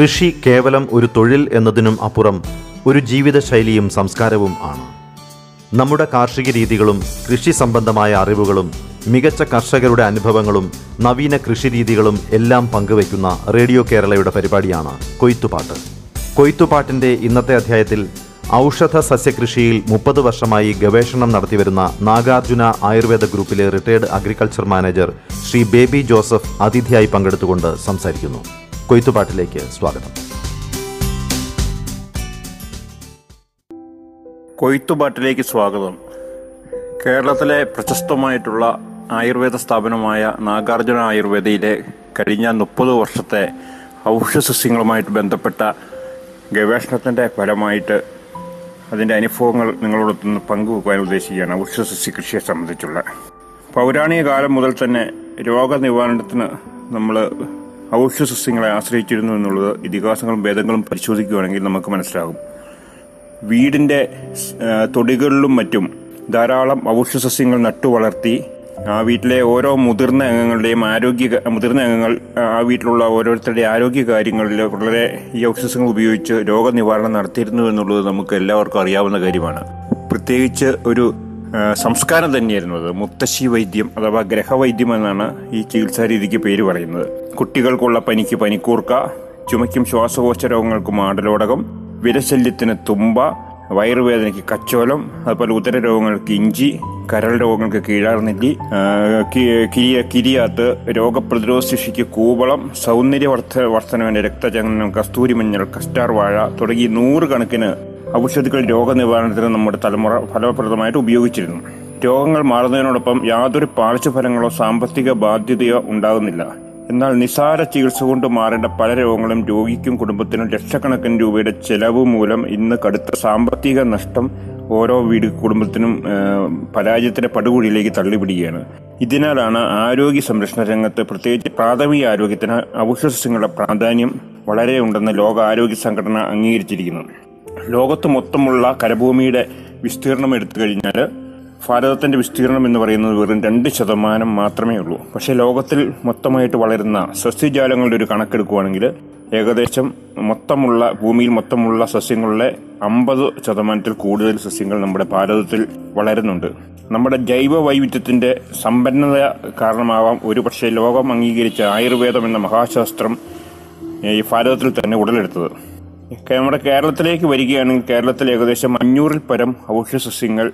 കൃഷി കേവലം ഒരു തൊഴിൽ എന്നതിനും അപ്പുറം ഒരു ജീവിതശൈലിയും സംസ്കാരവും ആണ്. നമ്മുടെ കാർഷിക രീതികളും കൃഷി സംബന്ധമായ അറിവുകളും മികച്ച കർഷകരുടെ അനുഭവങ്ങളും നവീന കൃഷി രീതികളും എല്ലാം പങ്കുവയ്ക്കുന്ന റേഡിയോ കേരളയുടെ പരിപാടിയാണ് കൊയ്ത്തുപാട്ട്. കൊയ്ത്തുപാട്ടിന്റെ ഇന്നത്തെ അധ്യായത്തിൽ ഔഷധ സസ്യകൃഷിയിൽ മുപ്പത് വർഷമായി ഗവേഷണം നടത്തിവരുന്ന നാഗാർജുന ആയുർവേദ ഗ്രൂപ്പിലെ retired agriculture manager Shri Baby Joseph അതിഥിയായി പങ്കെടുത്തുകൊണ്ട് സംസാരിക്കുന്നു. കൊയ്ത്തുപാട്ടിലേക്ക് സ്വാഗതം. കൊയ്ത്തുപാട്ടിലേക്ക് സ്വാഗതം. കേരളത്തിലെ പ്രശസ്തമായിട്ടുള്ള ആയുർവേദ സ്ഥാപനമായ നാഗാർജുന ആയുർവേദയിലെ കഴിഞ്ഞ മുപ്പത് വർഷത്തെ ഔഷധസസ്യങ്ങളുമായിട്ട് ബന്ധപ്പെട്ട ഗവേഷണത്തിന്റെ ഫലമായിട്ട് അതിന്റെ അനുഭവങ്ങൾ നിങ്ങളോടൊന്ന് പങ്കുവെക്കാൻ ഉദ്ദേശിക്കുകയാണ് ഔഷധസസ്യ കൃഷിയെ സംബന്ധിച്ചുള്ള. പൗരാണിക കാലം മുതൽ തന്നെ രോഗനിവാരണത്തിന് നമ്മൾ ഔഷധസസ്യങ്ങളെ ആശ്രയിച്ചിരുന്നു എന്നുള്ളത് ഇതിഹാസങ്ങളും ഭേദങ്ങളും പരിശോധിക്കുകയാണെങ്കിൽ നമുക്ക് മനസ്സിലാകും. വീടിന്റെ തൊടികളിലും മറ്റും ധാരാളം ഔഷധസസ്യങ്ങൾ നട്ടു വളർത്തി ആ വീട്ടിലെ ഓരോ മുതിർന്ന അംഗങ്ങളുടെയും ആരോഗ്യ മുതിർന്ന അംഗങ്ങൾ ആ വീട്ടിലുള്ള ഓരോരുത്തരുടെ ആരോഗ്യ കാര്യങ്ങളിൽ വളരെ ഈ ഔഷധങ്ങൾ ഉപയോഗിച്ച് രോഗനിവാരണം നടത്തിയിരുന്നു എന്നുള്ളത് നമുക്ക് എല്ലാവർക്കും അറിയാവുന്ന കാര്യമാണ്. പ്രത്യേകിച്ച് ഒരു സംസ്കാരം തന്നെയായിരുന്നു അത്. മുത്തശ്ശി വൈദ്യം അഥവാ ഗ്രഹവൈദ്യം എന്നാണ് ഈ ചികിത്സാ രീതിക്ക് പേര് പറയുന്നത്. കുട്ടികൾക്കുള്ള പനിക്ക് പനിക്കൂർക്ക ചുമയ്ക്കും ശ്വാസകോശ രോഗങ്ങൾക്ക് മാടലോടകം വിരശല്യത്തിന് തുമ്പ വയറുവേദനയ്ക്ക് കച്ചോലം അതുപോലെ ഉദര രോഗങ്ങൾക്ക് ഇഞ്ചി കരൾ രോഗങ്ങൾക്ക് കീഴാർനെല്ലി കിരിയ കിരിയാത്ത് രോഗപ്രതിരോധ ശേഷിക്ക് കൂവളം സൗന്ദര്യ വർദ്ധ വർധനവിന് രക്തചങ്ങനം കസ്തൂരി മഞ്ഞൾ കസ്റ്റാർ വാഴ തുടങ്ങി നൂറുകണക്കിന് ഔഷധികൾ രോഗനിവാരണത്തിന് നമ്മുടെ തലമുറ ഫലപ്രദമായിട്ട് ഉപയോഗിച്ചിരുന്നു. രോഗങ്ങൾ മാറുന്നതിനോടൊപ്പം യാതൊരു പാർശ്വഫലങ്ങളോ സാമ്പത്തിക ബാധ്യതയോ ഉണ്ടാകുന്നില്ല. എന്നാൽ നിസാര ചികിത്സ കൊണ്ട് മാറേണ്ട പല രോഗങ്ങളും രോഗിക്കും കുടുംബത്തിനും ലക്ഷക്കണക്കിന് രൂപയുടെ ചെലവ് മൂലം ഇന്ന് കടുത്ത സാമ്പത്തിക നഷ്ടം ഓരോ വീട് കുടുംബത്തിനും പരാജയത്തിന്റെ പടുകുഴിയിലേക്ക് തള്ളിപിടിക്കുകയാണ് ഇതിനാലാണ് ആരോഗ്യ സംരക്ഷണ രംഗത്ത് പ്രത്യേകിച്ച് പ്രാഥമിക ആരോഗ്യത്തിന് ഔഷധങ്ങളുടെ പ്രാധാന്യം വളരെ ഉണ്ടെന്ന് ലോകാരോഗ്യ സംഘടന അംഗീകരിച്ചിരിക്കുന്നത് ലോകത്ത് മൊത്തമുള്ള കരഭൂമിയുടെ വിസ്തീർണം എടുത്തു കഴിഞ്ഞാൽ ഭാരതത്തിന്റെ വിസ്തീർണം എന്ന് പറയുന്നത് വെറും രണ്ട് ശതമാനം മാത്രമേ ഉള്ളൂ. പക്ഷേ ലോകത്തിൽ മൊത്തമായിട്ട് വളരുന്ന സസ്യജാലങ്ങളുടെ ഒരു കണക്കെടുക്കുകയാണെങ്കിൽ ഏകദേശം മൊത്തമുള്ള ഭൂമിയിൽ മൊത്തമുള്ള സസ്യങ്ങളുടെ അമ്പത് ശതമാനത്തിൽ കൂടുതൽ സസ്യങ്ങൾ നമ്മുടെ ഭാരതത്തിൽ വളരുന്നുണ്ട്. നമ്മുടെ ജൈവ വൈവിധ്യത്തിന്റെ സമ്പന്നത കാരണമാവാം ഒരു പക്ഷേ ലോകം അംഗീകരിച്ച ആയുർവേദം എന്ന മഹാശാസ്ത്രം ഈ ഭാരതത്തിൽ തന്നെ ഉടലെടുത്തത്. നമ്മുടെ കേരളത്തിലേക്ക് വരികയാണെങ്കിൽ കേരളത്തിൽ ഏകദേശം അഞ്ഞൂറിൽ പരം ഔഷധസസ്യങ്ങൾ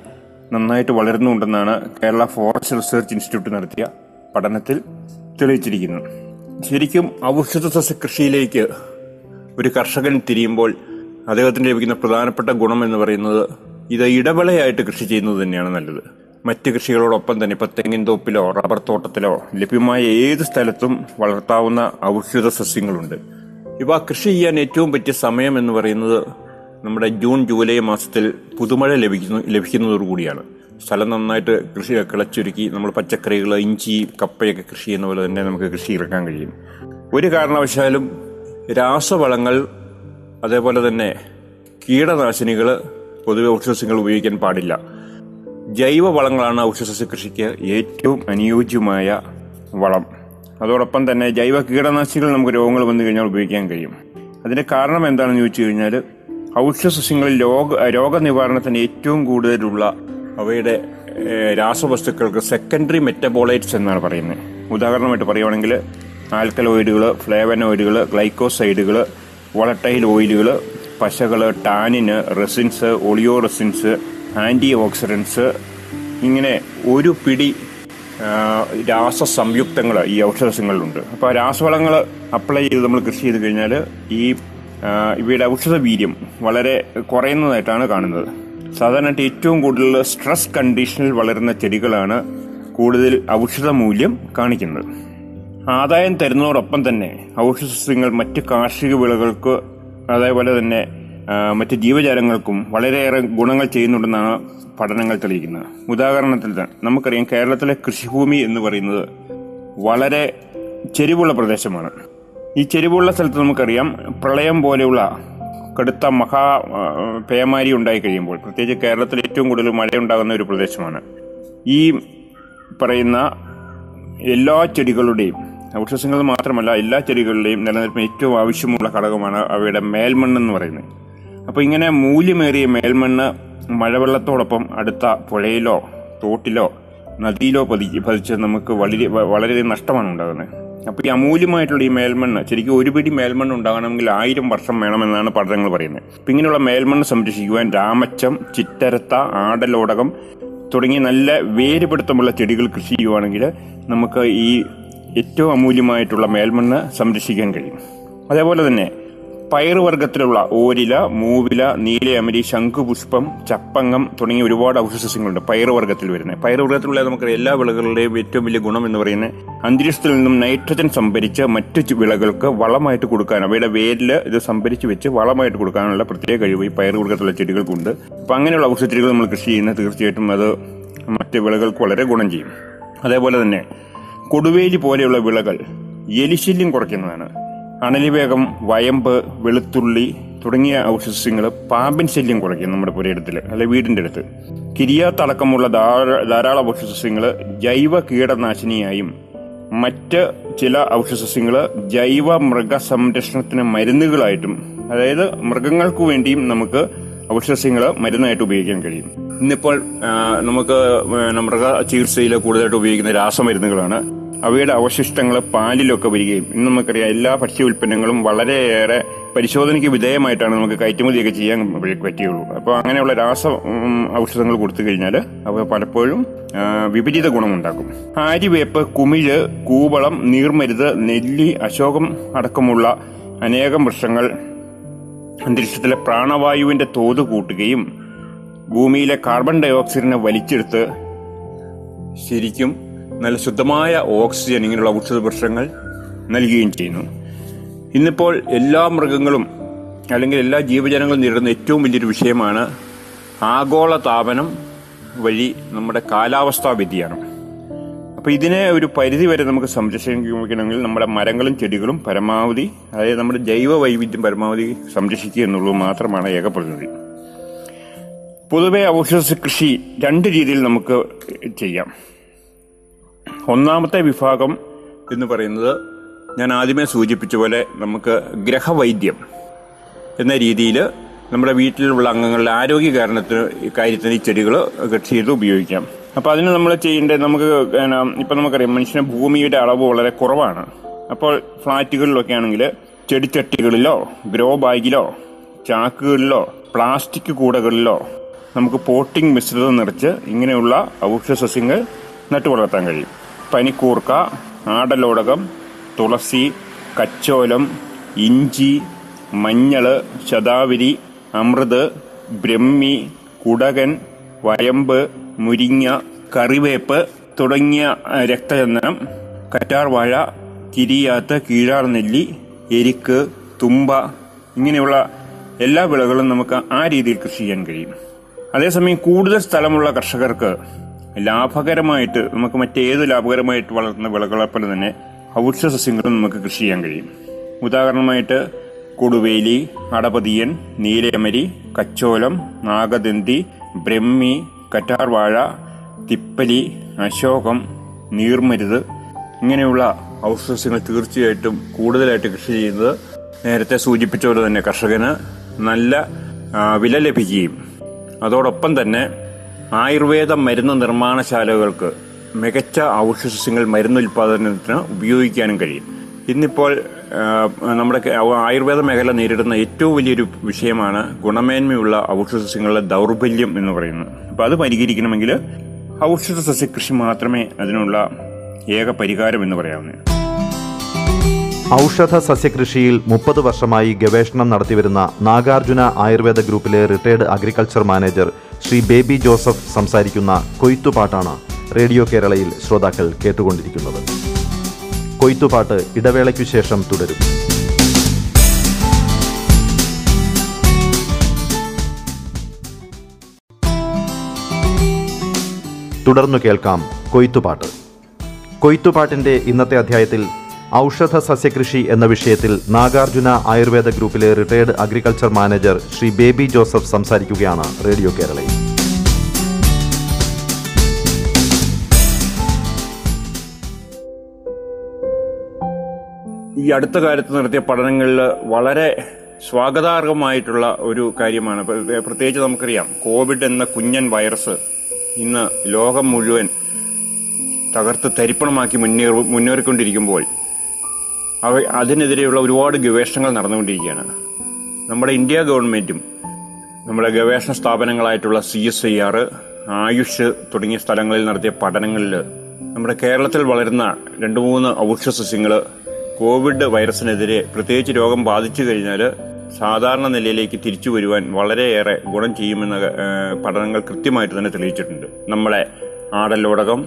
നന്നായിട്ട് വളരുന്നുണ്ടെന്നാണ് കേരള ഫോറസ്റ്റ് റിസർച്ച് ഇൻസ്റ്റിറ്റ്യൂട്ട് നടത്തിയ പഠനത്തിൽ തെളിയിച്ചിരിക്കുന്നത് ശരിക്കും ഔഷധ സസ്യ കൃഷിയിലേക്ക് ഒരു കർഷകൻ തിരിയുമ്പോൾ അദ്ദേഹത്തിന് ലഭിക്കുന്ന പ്രധാനപ്പെട്ട ഗുണം എന്ന് പറയുന്നത് ഇത് ഇടവേളയായിട്ട് കൃഷി ചെയ്യുന്നത് തന്നെയാണ് നല്ലത്. മറ്റ് കൃഷികളോടൊപ്പം തന്നെ ഇപ്പം തെങ്ങിൻ തോപ്പിലോ റബ്ബർ തോട്ടത്തിലോ ലഭ്യമായ ഏത് സ്ഥലത്തും വളർത്താവുന്ന ഔഷധ സസ്യങ്ങളുണ്ട്. ഇവ കൃഷി ചെയ്യാൻ ഏറ്റവും പറ്റിയ സമയം എന്ന് പറയുന്നത് നമ്മുടെ ജൂൺ ജൂലൈ മാസത്തിൽ പുതുമഴ ലഭിക്കുന്നു ലഭിക്കുന്നതോടുകൂടിയാണ്. സ്ഥലം നന്നായിട്ട് കൃഷി കിളച്ചൊരുക്കി നമ്മൾ പച്ചക്കറികൾ ഇഞ്ചി കപ്പയൊക്കെ കൃഷി ചെയ്യുന്ന പോലെ തന്നെ നമുക്ക് കൃഷി ഇറക്കാൻ കഴിയും. ഒരു കാരണവശാലും രാസവളങ്ങൾ അതേപോലെ തന്നെ കീടനാശിനികൾ പൊതുവെ ഔഷധസസ്യങ്ങൾ ഉപയോഗിക്കാൻ പാടില്ല. ജൈവവളങ്ങളാണ് ഔഷധസസ്യ കൃഷിക്ക് ഏറ്റവും അനുയോജ്യമായ വളം. അതോടൊപ്പം തന്നെ ജൈവ കീടനാശിനികൾ നമുക്ക് രോഗങ്ങൾ വന്നു കഴിഞ്ഞാൽ ഉപയോഗിക്കാൻ കഴിയും. അതിന്റെ കാരണം എന്താണെന്ന് ചോദിച്ചു കഴിഞ്ഞാൽ ഔഷധസസ്യങ്ങളിൽ രോഗ രോഗനിവാരണത്തിന് ഏറ്റവും കൂടുതലുള്ള അവയുടെ രാസവസ്തുക്കൾക്ക് സെക്കൻഡറി മെറ്റബോളൈറ്റ്സ് എന്നാണ് പറയുന്നത്. ഉദാഹരണമായിട്ട് പറയുവാണെങ്കിൽ ആൽക്കലോയിഡുകൾ ഫ്ലേവനോയിഡുകൾ ഗ്ലൈക്കോസൈഡുകൾ വളട്ടൈൽ ഓയിലുകൾ പശകൾ ടാനിന് റെസിൻസ് ഒളിയോ റെസിൻസ് ആന്റി ഓക്സിഡൻസ് ഇങ്ങനെ ഒരു പിടി രാസ രാസസംയുക്തങ്ങൾ ഈ ഔഷധസസ്യങ്ങളിലുണ്ട് അപ്പോൾ രാസവളങ്ങൾ അപ്ലൈ ചെയ്ത് നമ്മൾ കൃഷി ചെയ്ത് കഴിഞ്ഞാൽ ഈ ഇവയുടെ ഔഷധ വീര്യം വളരെ കുറയുന്നതായിട്ടാണ് കാണുന്നത്. സാധാരണയായിട്ട് ഏറ്റവും കൂടുതൽ സ്ട്രെസ് കണ്ടീഷനിൽ വളരുന്ന ചെടികളാണ് കൂടുതൽ ഔഷധ മൂല്യം കാണിക്കുന്നത്. ആദായം തരുന്നതോടൊപ്പം തന്നെ ഔഷധ സസ്യങ്ങൾ മറ്റ് കാർഷിക വിളകൾക്ക് അതേപോലെ തന്നെ മറ്റ് ജീവജാലങ്ങൾക്കും വളരെയേറെ ഗുണങ്ങൾ ചെയ്യുന്നുണ്ടെന്നാണ് പഠനങ്ങൾ തെളിയിക്കുന്നത്. ഉദാഹരണത്തിൽ നമുക്കറിയാം കേരളത്തിലെ കൃഷിഭൂമി എന്ന് പറയുന്നത് വളരെ ചെരിവുള്ള പ്രദേശമാണ്. ഈ ചെരിവുള്ള സ്ഥലത്ത് നമുക്കറിയാം പ്രളയം പോലെയുള്ള കടുത്ത മഹാ പേമാരി ഉണ്ടായി കഴിയുമ്പോൾ പ്രത്യേകിച്ച് കേരളത്തിൽ ഏറ്റവും കൂടുതൽ മഴയുണ്ടാകുന്ന ഒരു പ്രദേശമാണ്. ഈ പറയുന്ന എല്ലാ ചെടികളുടെയും ഔഷധങ്ങൾ മാത്രമല്ല എല്ലാ ചെടികളുടെയും നിലനിൽപ്പിന് ഏറ്റവും ആവശ്യമുള്ള ഘടകമാണ് അവയുടെ മേൽമണ്ണ് എന്ന് പറയുന്നത്. അപ്പോൾ ഇങ്ങനെ മൂല്യമേറിയ മേൽമണ്ണ് മഴവെള്ളത്തോടൊപ്പം അടുത്ത പുഴയിലോ തോട്ടിലോ നദിയിലോ പതി പതിച്ച് നമുക്ക് വളരെ വളരെ നഷ്ടമാണ് ഉണ്ടാകുന്നത്. അപ്പോൾ ഈ അമൂല്യമായിട്ടുള്ള ഈ മേൽമണ്ണ് ശരിക്കും ഒരു പിടി മേൽമണ്ണ് ഉണ്ടാകണമെങ്കിൽ ആയിരം വർഷം വേണമെന്നാണ് പഠനങ്ങൾ പറയുന്നത്. അപ്പം ഇങ്ങനെയുള്ള മേൽമണ്ണ് സംരക്ഷിക്കുവാൻ രാമച്ചം ചിറ്റരത്ത ആടലോടകം തുടങ്ങിയ നല്ല വേരുപിടുത്തമുള്ള ചെടികൾ കൃഷി ചെയ്യുവാണെങ്കിൽ നമുക്ക് ഈ ഏറ്റവും അമൂല്യമായിട്ടുള്ള മേൽമണ്ണ് സംരക്ഷിക്കാൻ കഴിയും. അതേപോലെ തന്നെ പയറുവർഗത്തിലുള്ള ഓരില മൂവില നീലയമരി ശംഖുപുഷ്പം ചപ്പങ്ങം തുടങ്ങിയ ഒരുപാട് ഔഷധസസ്യങ്ങളുണ്ട് പയറുവർഗത്തിൽ വരുന്നത് പയറുവർഗത്തിലുള്ള നമുക്ക് എല്ലാ വിളകളുടെയും ഏറ്റവും വലിയ ഗുണം എന്ന് പറയുന്നത് അന്തരീക്ഷത്തിൽ നിന്നും നൈട്രജൻ സംഭരിച്ച് മറ്റു വിളകൾക്ക് വളമായിട്ട് കൊടുക്കാൻ അവയുടെ വേരിൽ ഇത് സംഭരിച്ച് വെച്ച് വളമായിട്ട് കൊടുക്കാനുള്ള പ്രത്യേക കഴിവ് ഈ പയറുവർഗത്തിലുള്ള ചെടികൾക്കുണ്ട്. അപ്പൊ അങ്ങനെയുള്ള ഔഷധ ചെടികൾ നമ്മൾ കൃഷി ചെയ്യുന്നത് തീർച്ചയായിട്ടും അത് മറ്റ് വിളകൾക്ക് വളരെ ഗുണം ചെയ്യും. അതേപോലെ തന്നെ കൊടുവേലി പോലെയുള്ള വിളകൾ എലിശല്യം കുറയ്ക്കുന്നതാണ്. അണലിവേഗം വയമ്പ് വെളുത്തുള്ളി തുടങ്ങിയ ഔഷധസ്യങ്ങൾ പാമ്പിൻ ശല്യം കുറയ്ക്കും നമ്മുടെ പുരയിടത്തിൽ അല്ലെ വീടിന്റെ അടുത്ത്. കിരിയാത്തടക്കമുള്ള ധാരാളം ഔഷധസ്യങ്ങൾ ജൈവ കീടനാശിനിയായും മറ്റ് ചില ഔഷധസ്യങ്ങൾ ജൈവ മൃഗ സംരക്ഷണത്തിന് മരുന്നുകളായിട്ടും അതായത് മൃഗങ്ങൾക്ക് വേണ്ടിയും നമുക്ക് ഔഷധസ്യങ്ങൾ മരുന്നായിട്ട് ഉപയോഗിക്കാൻ കഴിയും. ഇന്നിപ്പോൾ നമുക്ക് മൃഗ ചികിത്സയിൽ കൂടുതലായിട്ട് ഉപയോഗിക്കുന്ന രാസമരുന്നുകളാണ്. അവയുടെ അവശിഷ്ടങ്ങൾ പാലിലൊക്കെ വരികയും ഇന്ന് നമുക്കറിയാം എല്ലാ ഭക്ഷ്യ ഉൽപ്പന്നങ്ങളും വളരെയേറെ പരിശോധനയ്ക്ക് വിധേയമായിട്ടാണ് നമുക്ക് കയറ്റുമതിയൊക്കെ ചെയ്യാൻ പറ്റുകയുള്ളൂ അപ്പോൾ അങ്ങനെയുള്ള രാസ ഔഷധങ്ങൾ കൊടുത്തു കഴിഞ്ഞാൽ അവ പലപ്പോഴും വിപരീത ഗുണമുണ്ടാക്കും. ആര്യവേപ്പ് കുമിഴ് കൂവളം നീർമരുത് നെല്ലി അശോകം അടക്കമുള്ള അനേകം വൃക്ഷങ്ങൾ അന്തരീക്ഷത്തിലെ പ്രാണവായുവിന്റെ തോത് കൂട്ടുകയും ഭൂമിയിലെ കാർബൺ ഡയോക്സൈഡിനെ വലിച്ചെടുത്ത് ശരിക്കും നല്ല ശുദ്ധമായ ഓക്സിജൻ ഇങ്ങനെയുള്ള ഔഷധ വൃക്ഷങ്ങൾ നൽകുകയും ചെയ്യുന്നു. ഇന്നിപ്പോൾ എല്ലാ മൃഗങ്ങളും അല്ലെങ്കിൽ എല്ലാ ജീവജനങ്ങളും നേരിടുന്ന ഏറ്റവും വലിയൊരു വിഷയമാണ് ആഗോള താപനം വഴി നമ്മുടെ കാലാവസ്ഥാ വ്യതിയാനം. അപ്പോൾ ഇതിനെ ഒരു പരിധി വരെ നമുക്ക് സംരക്ഷിക്കണമെങ്കിൽ നമ്മുടെ മരങ്ങളും ചെടികളും പരമാവധി അതായത് നമ്മുടെ ജൈവ വൈവിധ്യം പരമാവധി സംരക്ഷിക്കുക എന്നുള്ളത് മാത്രമാണ് ഏകപ്രതിനിധി പൊതുവെ ഔഷധ കൃഷി രണ്ട് രീതിയിൽ നമുക്ക് ചെയ്യാം. ഒന്നാമത്തെ വിഭാഗം എന്ന് പറയുന്നത് ഞാൻ ആദ്യമേ സൂചിപ്പിച്ച പോലെ നമുക്ക് ഗ്രഹവൈദ്യം എന്ന രീതിയിൽ നമ്മുടെ വീട്ടിലുള്ള അംഗങ്ങളുടെ ആരോഗ്യ കാരണത്തിന് കാര്യത്തിന് ഈ ചെടികൾ കൃഷി ചെയ്ത് ഉപയോഗിക്കാം. അപ്പോൾ അതിന് നമ്മൾ ചെയ്യേണ്ടത് നമുക്ക് ഇപ്പം നമുക്കറിയാം മനുഷ്യന് ഭൂമിയുടെ അളവ് വളരെ കുറവാണ്. അപ്പോൾ ഫ്ലാറ്റുകളിലൊക്കെ ആണെങ്കിൽ ചെടിച്ചട്ടികളിലോ ഗ്രോ ബാഗിലോ ചാക്കുകളിലോ പ്ലാസ്റ്റിക് കൂടകളിലോ നമുക്ക് പോട്ടിംഗ് മിശ്രിതം നിറച്ച് ഇങ്ങനെയുള്ള ഔഷധ സസ്യങ്ങൾ നട്ടു വളർത്താൻ കഴിയും. പനിക്കൂർക്ക ആടലോടകം തുളസി കച്ചോലം ഇഞ്ചി മഞ്ഞൾ ശതാവരി അമൃത് ബ്രഹ്മി കുടകൻ വയമ്പ് മുരിങ്ങ കറിവേപ്പ് തുടങ്ങിയ രക്തചന്ദനം കറ്റാർവാഴ കീഴാർ നെല്ലി എരിക്ക് തുമ്പ ഇങ്ങനെയുള്ള എല്ലാ വിളകളും നമുക്ക് ആ രീതിയിൽ കൃഷി ചെയ്യാൻ കഴിയും. അതേസമയം കൂടുതൽ സ്ഥലമുള്ള കർഷകർക്ക് ലാഭകരമായിട്ട് നമുക്ക് മറ്റേത് ലാഭകരമായിട്ട് വളർത്തുന്ന വിളകളെ പോലെ തന്നെ ഔഷധ സസ്യങ്ങളും നമുക്ക് കൃഷി ചെയ്യാൻ കഴിയും. ഉദാഹരണമായിട്ട് കൊടുവേലി അടപതിയൻ നീലയമരി കച്ചോലം നാഗദന്തി ബ്രഹ്മി കറ്റാർവാഴ തിപ്പലി അശോകം നീർമരുത് ഇങ്ങനെയുള്ള ഔഷധസ്യങ്ങൾ തീർച്ചയായിട്ടും കൂടുതലായിട്ട് കൃഷി ചെയ്യുന്നത് നേരത്തെ സൂചിപ്പിച്ച പോലെ തന്നെ കർഷകന് നല്ല വില ലഭിക്കുകയും അതോടൊപ്പം തന്നെ ആയുർവേദ മരുന്ന് നിർമ്മാണശാലകൾക്ക് മികച്ച ഔഷധസ്യങ്ങൾ മരുന്നുൽപാദനത്തിന് ഉപയോഗിക്കാനും കഴിയും. ഇന്നിപ്പോൾ നമ്മുടെ ആയുർവേദ മേഖല നേരിടുന്ന ഏറ്റവും വലിയൊരു വിഷയമാണ് ഗുണമേന്മയുള്ള ഔഷധസ്യങ്ങളുടെ ദൗർബല്യം എന്ന് പറയുന്നത്. അപ്പോൾ അത് പരിഹരിക്കണമെങ്കിൽ ഔഷധ സസ്യകൃഷി മാത്രമേ അതിനുള്ള ഏക പരിഹാരം എന്ന് പറയാവുന്നത് ഔഷധ സസ്യകൃഷിയിൽ മുപ്പത് വർഷമായി ഗവേഷണം നടത്തിവരുന്ന നാഗാർജുന ആയുർവേദ ഗ്രൂപ്പിലെ retired agriculture manager Shri Baby Joseph സംസാരിക്കുന്ന കൊയ്ത്തുപാട്ടാണ് റേഡിയോ കേരളയിൽ ശ്രോതാക്കൾ കേട്ടുകൊണ്ടിരിക്കുന്നത്. കൊയ്ത്തുപാട്ട് ഇടവേളയ്ക്കു ശേഷം തുടരും. തുടർന്നു കേൾക്കാം കൊയ്ത്തുപാട്ട്. കൊയ്ത്തുപാട്ടിന്റെ ഇന്നത്തെ അധ്യായത്തിൽ ഔഷധ സസ്യകൃഷി എന്ന വിഷയത്തിൽ നാഗാർജുന ആയുർവേദ ഗ്രൂപ്പിലെ retired agriculture manager Shri Baby Joseph സംസാരിക്കുകയാണ് റേഡിയോ കേരളയിൽ. ഈ അടുത്ത കാലത്ത് നടത്തിയ പഠനങ്ങളിൽ വളരെ സ്വാഗതാർഹമായിട്ടുള്ള ഒരു കാര്യമാണ്. പ്രത്യേകിച്ച് നമുക്കറിയാം. കോവിഡ് എന്ന കുഞ്ഞൻ വൈറസ് ഇന്ന് ലോകം മുഴുവൻ തകർത്ത് തരിപ്പണമാക്കി മുന്നേറി മുന്നേറിക്കൊണ്ടിരിക്കുമ്പോൾ അവ അതിനെതിരെയുള്ള ഒരുപാട് ഗവേഷണങ്ങൾ നടന്നുകൊണ്ടിരിക്കുകയാണ്. നമ്മുടെ ഇന്ത്യ ഗവൺമെന്റും നമ്മുടെ ഗവേഷണ സ്ഥാപനങ്ങളായിട്ടുള്ള C S I R AYUSH തുടങ്ങിയ സ്ഥലങ്ങളിൽ നടത്തിയ പഠനങ്ങളിൽ നമ്മുടെ കേരളത്തിൽ വളരുന്ന രണ്ട് മൂന്ന് ഔഷധ സസ്യങ്ങൾ കോവിഡ് വൈറസിനെതിരെ പ്രത്യേകിച്ച് രോഗം ബാധിച്ചു കഴിഞ്ഞാൽ സാധാരണ നിലയിലേക്ക് തിരിച്ചു വരുവാൻ വളരെയേറെ ഗുണം ചെയ്യുമെന്ന പഠനങ്ങൾ കൃത്യമായിട്ട് തന്നെ തെളിയിച്ചിട്ടുണ്ട്. നമ്മളെ ആടലോടകം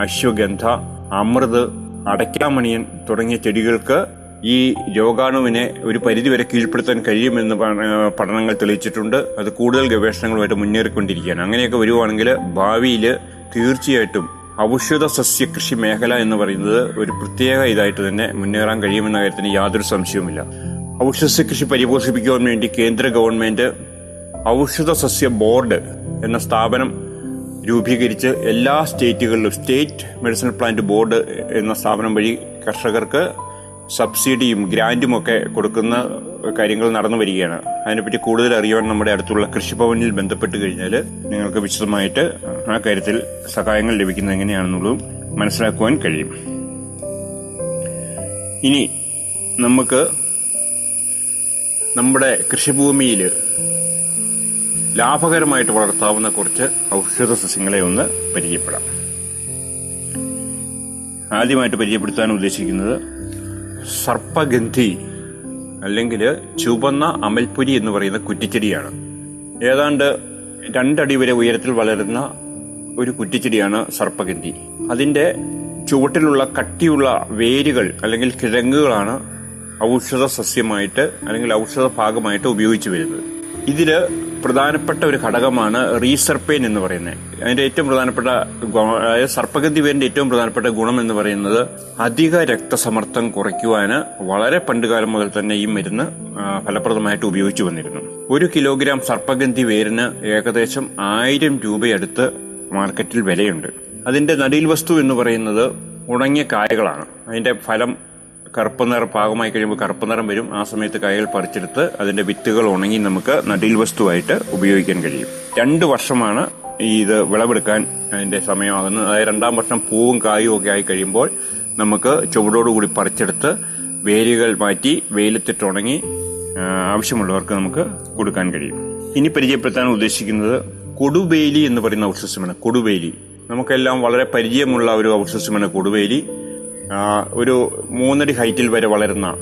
അശ്വഗന്ധ അമൃത് അടയ്ക്കാമണിയൻ തുടങ്ങിയ ചെടികൾക്ക് ഈ രോഗാണുവിനെ ഒരു പരിധിവരെ കീഴ്പ്പെടുത്താൻ കഴിയുമെന്ന് പഠനങ്ങൾ തെളിയിച്ചിട്ടുണ്ട്. അത് കൂടുതൽ ഗവേഷണങ്ങളുമായിട്ട് മുന്നേറിക്കൊണ്ടിരിക്കുകയാണ്. അങ്ങനെയൊക്കെ വരുവാണെങ്കിൽ ഭാവിയിൽ തീർച്ചയായിട്ടും ഔഷധ സസ്യ കൃഷി മേഖല എന്ന് പറയുന്നത് ഒരു പ്രത്യേക ഇതായിട്ട് തന്നെ മുന്നേറാൻ കഴിയുമെന്ന കാര്യത്തിന് യാതൊരു സംശയവുമില്ല. ഔഷധ കൃഷി പരിപോഷിപ്പിക്കുവാൻ വേണ്ടി കേന്ദ്ര ഗവൺമെന്റ് ഔഷധ സസ്യ ബോർഡ് എന്ന സ്ഥാപനം രൂപീകരിച്ച് എല്ലാ സ്റ്റേറ്റുകളിലും സ്റ്റേറ്റ് മെഡിസിനൽ പ്ലാന്റ് ബോർഡ് എന്ന സ്ഥാപനം വഴി കർഷകർക്ക് സബ്സിഡിയും ഗ്രാന്റും ഒക്കെ കൊടുക്കുന്ന കാര്യങ്ങൾ നടന്നു വരികയാണ്. അതിനെപ്പറ്റി കൂടുതൽ അറിയാൻ നമ്മുടെ അടുത്തുള്ള കൃഷിഭവനിൽ ബന്ധപ്പെട്ട് കഴിഞ്ഞാൽ നിങ്ങൾക്ക് വിശദമായിട്ട് ആ കാര്യത്തിൽ സഹായങ്ങൾ ലഭിക്കുന്നത് എങ്ങനെയാണെന്നുള്ളതും മനസ്സിലാക്കുവാൻ കഴിയും. ഇനി നമുക്ക് നമ്മുടെ കൃഷിഭൂമിയിൽ ലാഭകരമായിട്ട് വളർത്താവുന്ന കുറച്ച് ഔഷധ സസ്യങ്ങളെ ഒന്ന് പരിചയപ്പെടാം. ആദ്യമായിട്ട് പരിചയപ്പെടുത്താൻ ഉദ്ദേശിക്കുന്നത് സർപ്പഗന്ധി അല്ലെങ്കിൽ ചുവന്ന അമൽപുരി എന്ന് പറയുന്ന കുറ്റിച്ചെടിയാണ്. ഏതാണ്ട് രണ്ടടി വരെ ഉയരത്തിൽ വളരുന്ന ഒരു കുറ്റിച്ചെടിയാണ് സർപ്പഗന്ധി. അതിന്റെ ചുവട്ടിലുള്ള കട്ടിയുള്ള വേരുകൾ അല്ലെങ്കിൽ കിഴങ്ങുകളാണ് ഔഷധ സസ്യമായിട്ട് അല്ലെങ്കിൽ ഔഷധ ഭാഗമായിട്ട് ഉപയോഗിച്ചു വരുന്നത്. ഇതിൽ പ്രധാനപ്പെട്ട ഒരു ഘടകമാണ് റീസർപ്പേൻ എന്ന് പറയുന്നത്. അതിന്റെ ഏറ്റവും പ്രധാനപ്പെട്ട സർപ്പഗതി വേരിന്റെ ഏറ്റവും പ്രധാനപ്പെട്ട ഗുണം എന്ന് പറയുന്നത് അധിക രക്തസമ്മർദ്ദം കുറയ്ക്കുവാന് വളരെ പണ്ടുകാലം മുതൽ തന്നെ ഈ മരുന്ന് ഫലപ്രദമായിട്ട് ഉപയോഗിച്ചു വന്നിരുന്നു. ഒരു കിലോഗ്രാം സർപ്പഗന്ധി വേരിന് ഏകദേശം ആയിരം രൂപയടുത്ത് മാർക്കറ്റിൽ വിലയുണ്ട്. അതിന്റെ നടീൽ വസ്തു എന്ന് പറയുന്നത് ഉണങ്ങിയ കായകളാണ്. അതിന്റെ ഫലം കറുപ്പ് നിറം പാകമായി കഴിയുമ്പോൾ കറുപ്പ് നിറം വരും. ആ സമയത്ത് കായകൾ പറിച്ചെടുത്ത് അതിന്റെ വിത്തുകൾ ഉണങ്ങി നമുക്ക് നടീൽ വസ്തുവായിട്ട് ഉപയോഗിക്കാൻ കഴിയും. രണ്ട് വർഷമാണ് ഈ ഇത് വിളവെടുക്കാൻ അതിന്റെ സമയമാകുന്നത്. അതായത് രണ്ടാം വർഷം പൂവും കായും ഒക്കെ ആയി കഴിയുമ്പോൾ നമുക്ക് ചുവടോടുകൂടി പറിച്ചെടുത്ത് വേരുകൾ മാറ്റി വെയിലത്തിട്ടുണങ്ങി ആവശ്യമുള്ളവർക്ക് നമുക്ക് കൊടുക്കാൻ കഴിയും. ഇനി പരിചയപ്പെടുത്താൻ ഉദ്ദേശിക്കുന്നത് കൊടുവേലി എന്ന് പറയുന്ന ഔഷധമാണ് കൊടുവേലി. നമുക്കെല്ലാം വളരെ പരിചയമുള്ള ഒരു ഔഷധമാണ് കൊടുവേലി. ഒരു മൂന്നടി ഹൈറ്റിൽ വരെ വളരുന്ന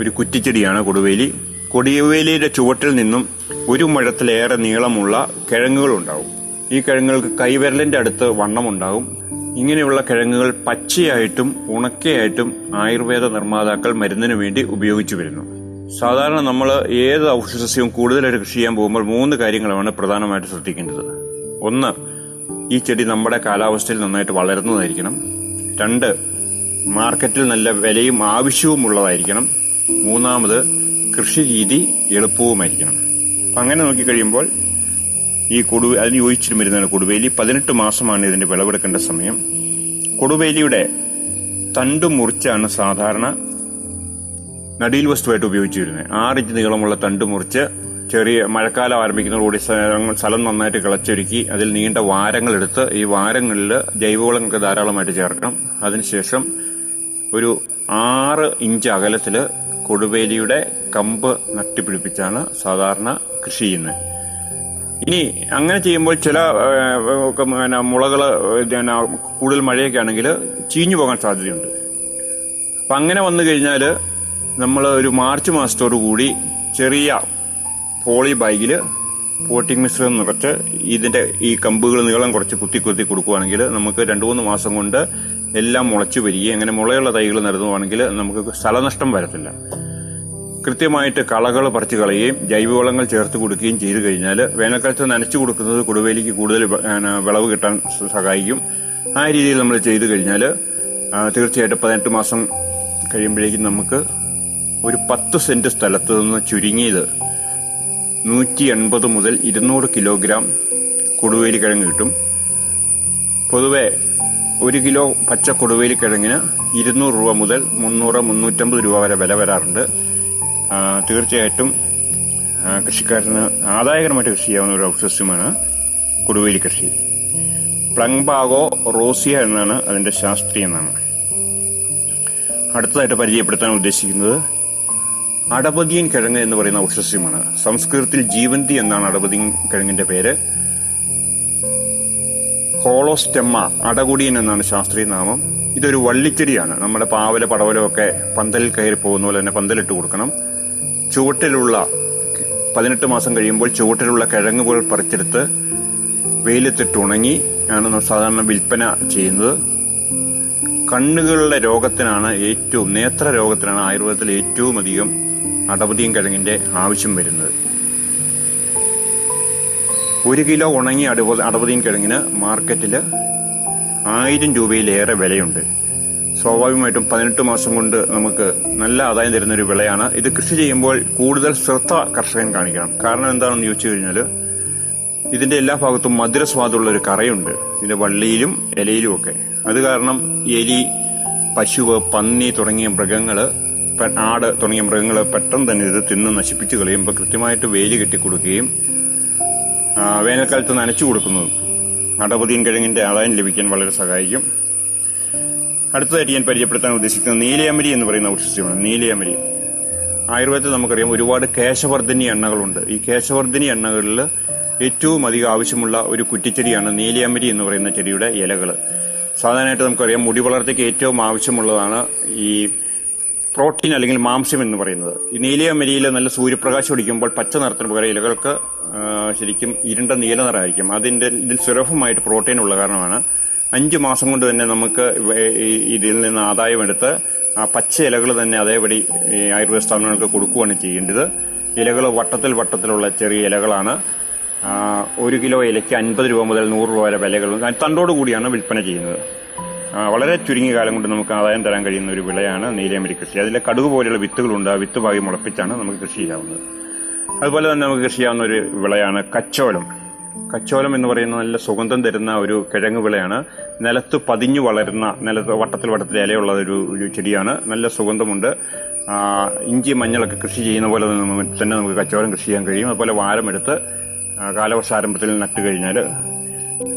ഒരു കുറ്റിച്ചെടിയാണ് കൊടുവേലി. കൊടിയവേലിയുടെ ചുവട്ടിൽ നിന്നും ഒരു മുഴത്തിലേറെ നീളമുള്ള കിഴങ്ങുകൾ ഉണ്ടാവും ഈ കിഴങ്ങുകൾക്ക് കൈവിരലിന്റെ അടുത്ത് വണ്ണമുണ്ടാകും. ഇങ്ങനെയുള്ള കിഴങ്ങുകൾ പച്ചയായിട്ടും ഉണക്കയായിട്ടും ആയുർവേദ നിർമ്മാതാക്കൾ മരുന്നിനു വേണ്ടി ഉപയോഗിച്ചു വരുന്നു. സാധാരണ നമ്മൾ ഏത് ഔഷധസ്യവും കൂടുതലായിട്ട് കൃഷി ചെയ്യാൻ പോകുമ്പോൾ മൂന്ന് കാര്യങ്ങളാണ് പ്രധാനമായിട്ട് ശ്രദ്ധിക്കേണ്ടത്. ഒന്ന് ഈ ചെടി നമ്മുടെ കാലാവസ്ഥയിൽ നന്നായിട്ട് വളരുന്നതായിരിക്കണം. രണ്ട് മാർക്കറ്റിൽ നല്ല വിലയും ആവശ്യവും ഉള്ളതായിരിക്കണം മൂന്നാമത് കൃഷി രീതി എളുപ്പവുമായിരിക്കണം. അപ്പം അങ്ങനെ നോക്കിക്കഴിയുമ്പോൾ ഈ കൊടു അതിന് യോജിച്ചിട്ട് വരുന്നതാണ് കൊടുവേലി. പതിനെട്ട് മാസമാണ് ഇതിന്റെ വിളവെടുക്കേണ്ട സമയം. കൊടുവേലിയുടെ തണ്ട് മുറിച്ചാണ് സാധാരണ നടീൽ വസ്തുവായിട്ട് ഉപയോഗിച്ചു വരുന്നത്. ആറിഞ്ച് നീളമുള്ള തണ്ട് മുറിച്ച് ചെറിയ മഴക്കാലം ആരംഭിക്കുന്നതോടുകൂടി സ്ഥലം- സ്ഥലം നന്നായിട്ട് കിളച്ചൊരുക്കി അതിൽ നീണ്ട വാരങ്ങളെടുത്ത് ഈ വാരങ്ങളിൽ ജൈവവളങ്ങൾക്ക് ധാരാളമായിട്ട് ചേർക്കണം. അതിനുശേഷം ഒരു ആറ് ഇഞ്ച് അകലത്തിൽ കൊടുവേലിയുടെ കമ്പ് നട്ടുപിടിപ്പിച്ചാണ് സാധാരണ കൃഷി ചെയ്യുന്നത്. ഇനി അങ്ങനെ ചെയ്യുമ്പോൾ ചില പിന്നെ പിന്നെ കൂടുതൽ മഴയൊക്കെ ആണെങ്കിൽ ചീഞ്ഞു പോകാൻ സാധ്യതയുണ്ട്. അപ്പൊ അങ്ങനെ വന്നു കഴിഞ്ഞാൽ നമ്മൾ ഒരു മാർച്ച് മാസത്തോടു കൂടി ചെറിയ പോളി ബാഗിൽ പോട്ടിംഗ് മിശ്രിതം നിറച്ച് ഇതിന്റെ ഈ കമ്പുകൾ നീളം കുറച്ച് കുത്തി കുത്തി കൊടുക്കുകയാണെങ്കിൽ നമുക്ക് രണ്ട് മൂന്ന് മാസം കൊണ്ട് എല്ലാം മുളച്ചു വരികയും അങ്ങനെ മുളയുള്ള തൈകൾ നടത്തുവാണെങ്കിൽ നമുക്ക് സ്ഥലനഷ്ടം വരത്തില്ല. കൃത്യമായിട്ട് കളകൾ പറിച്ചു കളയുകയും ജൈവവളങ്ങൾ ചേർത്ത് കൊടുക്കുകയും ചെയ്തു കഴിഞ്ഞാൽ വേനൽക്കാലത്ത് നനച്ചു കൊടുക്കുന്നത് കൊടുവേലിക്ക് കൂടുതൽ വിളവ് കിട്ടാൻ സഹായിക്കും. ആ രീതിയിൽ നമ്മൾ ചെയ്തു കഴിഞ്ഞാൽ തീർച്ചയായിട്ടും പതിനെട്ട് മാസം കഴിയുമ്പോഴേക്കും നമുക്ക് ഒരു പത്ത് സെന്റ് സ്ഥലത്ത് നിന്ന് ചുരുങ്ങിയത് നൂറ്റി എൺപത് മുതൽ ഇരുന്നൂറ് കിലോഗ്രാം കൊടുവേലി കിഴങ്ങ് കിട്ടും. പൊതുവെ ഒരു കിലോ പച്ച കൊടുവേലി കിഴങ്ങിന് ഇരുന്നൂറ് രൂപ മുതൽ മുന്നൂറ് മുന്നൂറ്റമ്പത് രൂപ വരെ വില വരാറുണ്ട്. തീർച്ചയായിട്ടും കൃഷിക്കാരന് ആദായകരമായിട്ട് കൃഷി ചെയ്യാവുന്ന ഒരു ഔഷധസ്യമാണ് കൊടുവേലി കൃഷി. പ്ലങ്ബാഗോ റോസിയ എന്നാണ് അതിന്റെ ശാസ്ത്രീയ നാമം. അടുത്തതായിട്ട് പരിചയപ്പെടുത്താൻ ഉദ്ദേശിക്കുന്നത് അടപതിയൻ കിഴങ്ങ് എന്ന് പറയുന്ന ഔഷസ്യമാണ് സംസ്കൃതത്തിൽ ജീവന്തി എന്നാണ് അടപതിയൻ കിഴങ്ങിന്റെ പേര്. ഹോളോസ്റ്റെമ്മ അടകുടിയൻ എന്നാണ് ശാസ്ത്രീയ നാമം. ഇതൊരു വള്ളിച്ചെടിയാണ്. നമ്മുടെ പാവല പടവലൊക്കെ പന്തലിൽ കയറി പോകുന്ന പോലെ തന്നെ പന്തലിട്ട് കൊടുക്കണം. ചുവട്ടിലുള്ള പതിനെട്ട് മാസം കഴിയുമ്പോൾ ചുവട്ടിലുള്ള കിഴങ്ങുകൾ പറിച്ചെടുത്ത് വെയിലത്തിട്ട് ഉണങ്ങി ആണ് സാധാരണ വിൽപ്പന ചെയ്യുന്നത്. കണ്ണുകളുടെ രോഗത്തിനാണ് ഏറ്റവും നേത്ര രോഗത്തിനാണ് ആയുർവേദത്തിൽ ഏറ്റവും അധികം അടപതിയും കിഴങ്ങിന്റെ ആവശ്യം വരുന്നത്. ഒരു കിലോ ഉണങ്ങിയ അടുവ അടപതിയും കിഴങ്ങിന് മാർക്കറ്റിൽ ആയിരം രൂപയിലേറെ വിലയുണ്ട്. സ്വാഭാവികമായിട്ടും പതിനെട്ട് മാസം കൊണ്ട് നമുക്ക് നല്ല ആദായം തരുന്ന ഒരു വിളയാണ്. ഇത് കൃഷി ചെയ്യുമ്പോൾ കൂടുതൽ ശ്രദ്ധ കർഷകൻ കാണിക്കണം. കാരണം എന്താണെന്ന് ചോദിച്ചു കഴിഞ്ഞാൽ ഇതിന്റെ എല്ലാ ഭാഗത്തും മധുരസ്വാദുള്ള ഒരു കറയുണ്ട്. ഇതിന്റെ വള്ളിയിലും ഇലയിലും ഒക്കെ. അത് കാരണം എലി പശുവ് പന്നി തുടങ്ങിയ മൃഗങ്ങൾ ആട് തുടങ്ങിയ മൃഗങ്ങൾ പെട്ടെന്ന് തന്നെ ഇത് തിന്ന് നശിപ്പിച്ചു കളയുമ്പോൾ കൃത്യമായിട്ട് വേലി കെട്ടിക്കൊടുക്കുകയും വേനൽക്കാലത്ത് നനച്ചു കൊടുക്കുന്നത് അടപതിയൻ കിഴങ്ങിന്റെ ആദായം ലഭിക്കാൻ വളരെ സഹായിക്കും. അടുത്തതായിട്ട് ഞാൻ പരിചയപ്പെടുത്താൻ ഉദ്ദേശിക്കുന്നത് നീലയമരി എന്ന് പറയുന്ന ഔഷധമാണ് നീലയമരി ആയുർവേദത്തിൽ നമുക്കറിയാം ഒരുപാട് കേശവർദ്ധനി എണ്ണകളുണ്ട്. ഈ കേശവർദ്ധനി എണ്ണകളിൽ ഏറ്റവും അധികം ആവശ്യമുള്ള ഒരു കുറ്റിച്ചെടിയാണ് നീലയമരി എന്ന് പറയുന്ന ചെടിയുടെ ഇലകൾ സാധാരണയായിട്ട് നമുക്കറിയാം മുടി വളർച്ചയ്ക്ക് ഏറ്റവും ആവശ്യമുള്ളതാണ് ഈ പ്രോട്ടീൻ അല്ലെങ്കിൽ മാംസ്യം എന്ന് പറയുന്നത്. ഈ നീലയമരിയിൽ നല്ല സൂര്യപ്രകാശം അടിക്കുമ്പോൾ പച്ച നിറത്തിന് പകരം ഇലകൾക്ക് ശരിക്കും ഇരുണ്ട നീല നിറമായിരിക്കും. അതിന്റെ ഇതിൽ സുലഭമായിട്ട് പ്രോട്ടീൻ ഉള്ള കാരണമാണ്. അഞ്ച് മാസം കൊണ്ട് തന്നെ നമുക്ക് ഇതിൽ നിന്ന് ആദായമെടുത്ത് ആ പച്ച ഇലകൾ തന്നെ അതേപടി ആയുർവേദ സ്ഥാപനങ്ങൾക്ക് കൊടുക്കുകയാണ് ചെയ്യേണ്ടത്. ഇലകൾ വട്ടത്തിൽ വട്ടത്തിലുള്ള ചെറിയ ഇലകളാണ്. ഒരു കിലോ ഇലയ്ക്ക് അൻപത് രൂപ മുതൽ നൂറ് രൂപ വരെ വിലകൾ തണ്ടോട് കൂടിയാണ് വിൽപ്പന ചെയ്യുന്നത്. വളരെ ചുരുങ്ങിയ കാലം കൊണ്ട് നമുക്ക് ആദായം തരാൻ കഴിയുന്ന ഒരു വിളയാണ് നീലയമരി കൃഷി. അതിലെ കടുക് പോലെയുള്ള വിത്തുകളുണ്ട്. ആ വിത്ത് ഭാഗം മുളപ്പിച്ചാണ് നമുക്ക് കൃഷി ചെയ്യാവുന്നത്. അതുപോലെ തന്നെ നമുക്ക് കൃഷി ചെയ്യാവുന്ന ഒരു വിളയാണ് കച്ചോലം. കച്ചോലം എന്ന് പറയുന്ന നല്ല സുഗന്ധം തരുന്ന ഒരു കിഴങ്ങ് വിളയാണ്. നിലത്ത് പതിഞ്ഞു വളരുന്ന നിലത്ത് വട്ടത്തിൽ വട്ടത്തിൽ ഇലയുള്ള ഒരു ഒരു ചെടിയാണ്. നല്ല സുഗന്ധമുണ്ട്. ഇഞ്ചി മഞ്ഞളൊക്കെ കൃഷി ചെയ്യുന്ന പോലെ തന്നെ നമുക്ക് കച്ചോലം കൃഷി ചെയ്യാൻ കഴിയും. അതുപോലെ വാരമെടുത്ത് കാലവർഷ കാലവർഷാരംഭത്തിൽ നട്ടു കഴിഞ്ഞാൽ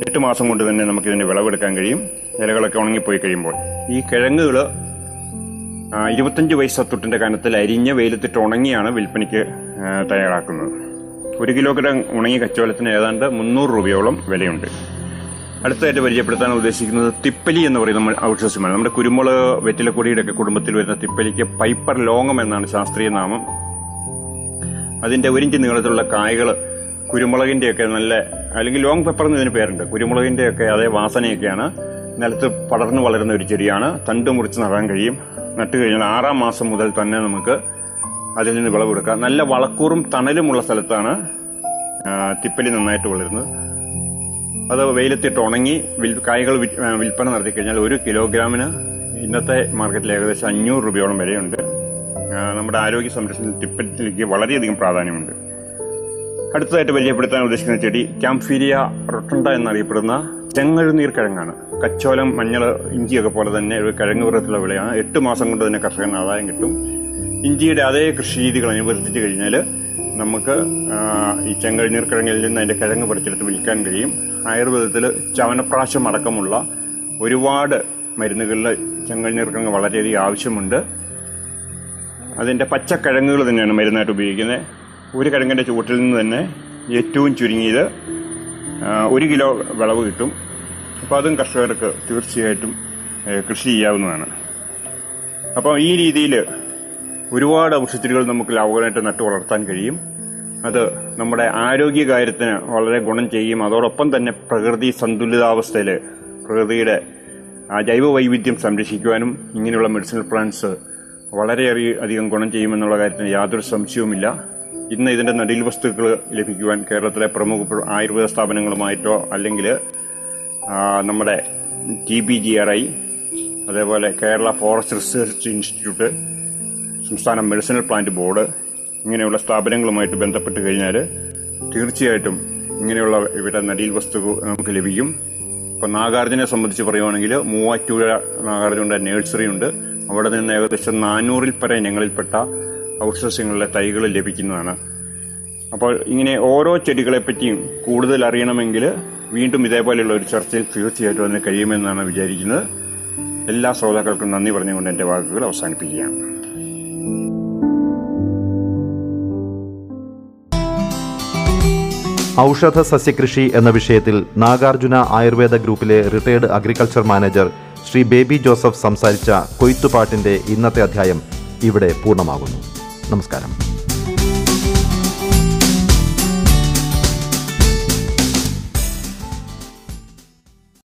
എട്ട് മാസം കൊണ്ട് തന്നെ നമുക്ക് ഇതിന്റെ വിളവെടുക്കാൻ കഴിയും. ഇലകളൊക്കെ ഉണങ്ങിപ്പോയി കഴിയുമ്പോൾ. ഈ കിഴങ്ങുകൾ ഇരുപത്തഞ്ച് വയസ്സത്തൊട്ടിന്റെ കനത്തിൽ അരിഞ്ഞ വെയിലത്തിട്ട് ഉണങ്ങിയാണ് വിൽപ്പനയ്ക്ക് തയ്യാറാക്കുന്നത്. ഒരു കിലോഗ്രാം ഉണങ്ങിയ കച്ചവടത്തിന് ഏതാണ്ട് മുന്നൂറ് രൂപയോളം വിലയുണ്ട്. അടുത്തതായിട്ട് പരിചയപ്പെടുത്താൻ ഉദ്ദേശിക്കുന്നത് തിപ്പലി എന്ന് പറയുന്ന നമ്മൾ ഔഷധമാണ് നമ്മുടെ കുരുമുളക് വെറ്റിലക്കൊടിയുടെയൊക്കെ കുടുംബത്തിൽ വരുന്ന തിപ്പലിക്ക് പൈപ്പർ ലോങ്ങം എന്നാണ് ശാസ്ത്രീയ നാമം. അതിന്റെ ഒരിഞ്ച് നീളത്തിലുള്ള കായകൾ കുരുമുളകിന്റെയൊക്കെ നല്ല അല്ലെങ്കിൽ ലോങ് പെപ്പർ എന്നതിന് പേരുണ്ട്. കുരുമുളകിന്റെയൊക്കെ അതേ വാസനയൊക്കെയാണ് നിലത്ത് പടർന്നു വളരുന്ന ഒരു ചെടിയാണ്. തണ്ട് മുറിച്ച് നടാൻ കഴിയും. നട്ട് കഴിഞ്ഞാൽ ആറാം മാസം മുതൽ തന്നെ നമുക്ക് അതിൽ നിന്ന് വിളവെടുക്കാം നല്ല വളക്കൂറും തണലുമുള്ള സ്ഥലത്താണ് തിപ്പലി നന്നായിട്ട് വളരുന്നത്. അത് വെയിലത്തിട്ട് ഉണങ്ങി കായ്കൾ വിൽപ്പന നടത്തി കഴിഞ്ഞാൽ ഒരു കിലോഗ്രാമിന് ഇന്നത്തെ മാർക്കറ്റിൽ ഏകദേശം അഞ്ഞൂറ് രൂപയോളം വിലയുണ്ട്. നമ്മുടെ ആരോഗ്യ സംരക്ഷണത്തിൽ തിപ്പറ്റിലേക്ക് വളരെയധികം പ്രാധാന്യമുണ്ട്. അടുത്തതായിട്ട് പരിചയപ്പെടുത്താൻ ഉദ്ദേശിക്കുന്ന ചെടി ക്യാംഫീരിയ റൊട്ടണ്ട എന്നറിയപ്പെടുന്ന ചെങ്ങഴുനീർ കിഴങ്ങാണ്. കച്ചോലം മഞ്ഞൾ ഇഞ്ചിയൊക്കെ പോലെ തന്നെ ഒരു കിഴങ്ങ് വിറത്തിലുള്ള വിളയാണ്. എട്ട് മാസം കൊണ്ട് തന്നെ കർഷകന് ആദായം കിട്ടും. ഇഞ്ചിയുടെ അതേ കൃഷി രീതികൾ അനുവർത്തിച്ചു കഴിഞ്ഞാൽ നമുക്ക് ഈ ചെങ്കഴിനീർ കിഴങ്ങിൽ നിന്ന് അതിന്റെ കിഴങ്ങ് പറിച്ചെടുത്ത് വിൽക്കാൻ കഴിയും. ആയുർവേദത്തിൽ ചവനപ്രാശം അടക്കമുള്ള ഒരുപാട് മരുന്നുകളിൽ ചെങ്കഴിനീർ കിഴങ്ങ് വളരെയധികം ആവശ്യമുണ്ട്. അതിന്റെ പച്ചക്കിഴങ്ങുകൾ തന്നെയാണ് മരുന്നായിട്ട് ഉപയോഗിക്കുന്നത്. ഒരു കിഴങ്ങിന്റെ ചുവട്ടിൽ നിന്ന് തന്നെ ഏറ്റവും ചുരുങ്ങിയത് ഒരു കിലോ വിളവ് കിട്ടും. അപ്പോൾ അതും കർഷകർക്ക് തീർച്ചയായിട്ടും കൃഷി ചെയ്യാവുന്നതാണ്. അപ്പം ഈ രീതിയിൽ ഒരുപാട് ഔഷധച്ചെടികൾ നമുക്ക് ലാഭകരമായിട്ട് നട്ടു വളർത്താൻ കഴിയും. അത് നമ്മുടെ ആരോഗ്യ കാര്യത്തിന് വളരെ ഗുണം ചെയ്യും. അതോടൊപ്പം തന്നെ പ്രകൃതി സന്തുലിതാവസ്ഥയിൽ പ്രകൃതിയുടെ ആ ജൈവ വൈവിധ്യം സംരക്ഷിക്കുവാനും ഇങ്ങനെയുള്ള മെഡിസിനൽ പ്ലാന്റ്സ് വളരെയേറെ അധികം ഗുണം ചെയ്യുമെന്നുള്ള കാര്യത്തിന് യാതൊരു സംശയവുമില്ല. ഇന്ന് ഇതിന്റെ നടീൽ വസ്തുക്കൾ ലഭിക്കുവാൻ കേരളത്തിലെ പ്രമുഖ ആയുർവേദ സ്ഥാപനങ്ങളുമായിട്ടോ അല്ലെങ്കിൽ നമ്മുടെ T B G R I അതേപോലെ കേരള ഫോറസ്റ്റ് റിസർച്ച് ഇൻസ്റ്റിറ്റ്യൂട്ട് സംസ്ഥാന മെഡിസിനൽ പ്ലാന്റ് ബോർഡ് ഇങ്ങനെയുള്ള സ്ഥാപനങ്ങളുമായിട്ട് ബന്ധപ്പെട്ട് കഴിഞ്ഞാൽ തീർച്ചയായിട്ടും ഇങ്ങനെയുള്ള ഇവിടെ നടീൽ വസ്തു നമുക്ക് ലഭിക്കും. ഇപ്പൊ നാഗാർജുനെ സംബന്ധിച്ച് പറയുവാണെങ്കിൽ മൂവാറ്റുപുഴ നാഗാർജുനയുടെ നഴ്സറി ഉണ്ട് അവിടെ നിന്ന് ഏകദേശം നാനൂറിൽ പരം ഇനങ്ങളിൽപ്പെട്ട ഔഷധങ്ങളുടെ തൈകൾ ലഭിക്കുന്നതാണ്. അപ്പോൾ ഇങ്ങനെ ഓരോ ചെടികളെ പറ്റിയും കൂടുതൽ അറിയണമെങ്കിൽ വീണ്ടും ഇതേപോലെയുള്ള ഒരു ചർച്ചയിൽ തീർച്ചയായിട്ടും അതിന് കഴിയുമെന്നാണ് വിചാരിക്കുന്നത്. എല്ലാ ശ്രോതാക്കൾക്കും നന്ദി പറഞ്ഞുകൊണ്ട് എന്റെ വാക്കുകൾ അവസാനിപ്പിക്കുകയാണ്. ഔഷധ സസ്യകൃഷി എന്ന വിഷയത്തിൽ നാഗാർജുന ആയുർവേദ ഗ്രൂപ്പിലെ retired agriculture manager Shri Baby Joseph സംസാരിച്ച കൊയ്ത്തുപാട്ടിന്റെ ഇന്നത്തെ അധ്യായം ഇവിടെ പൂർണമാകുന്നു. നമസ്കാരം.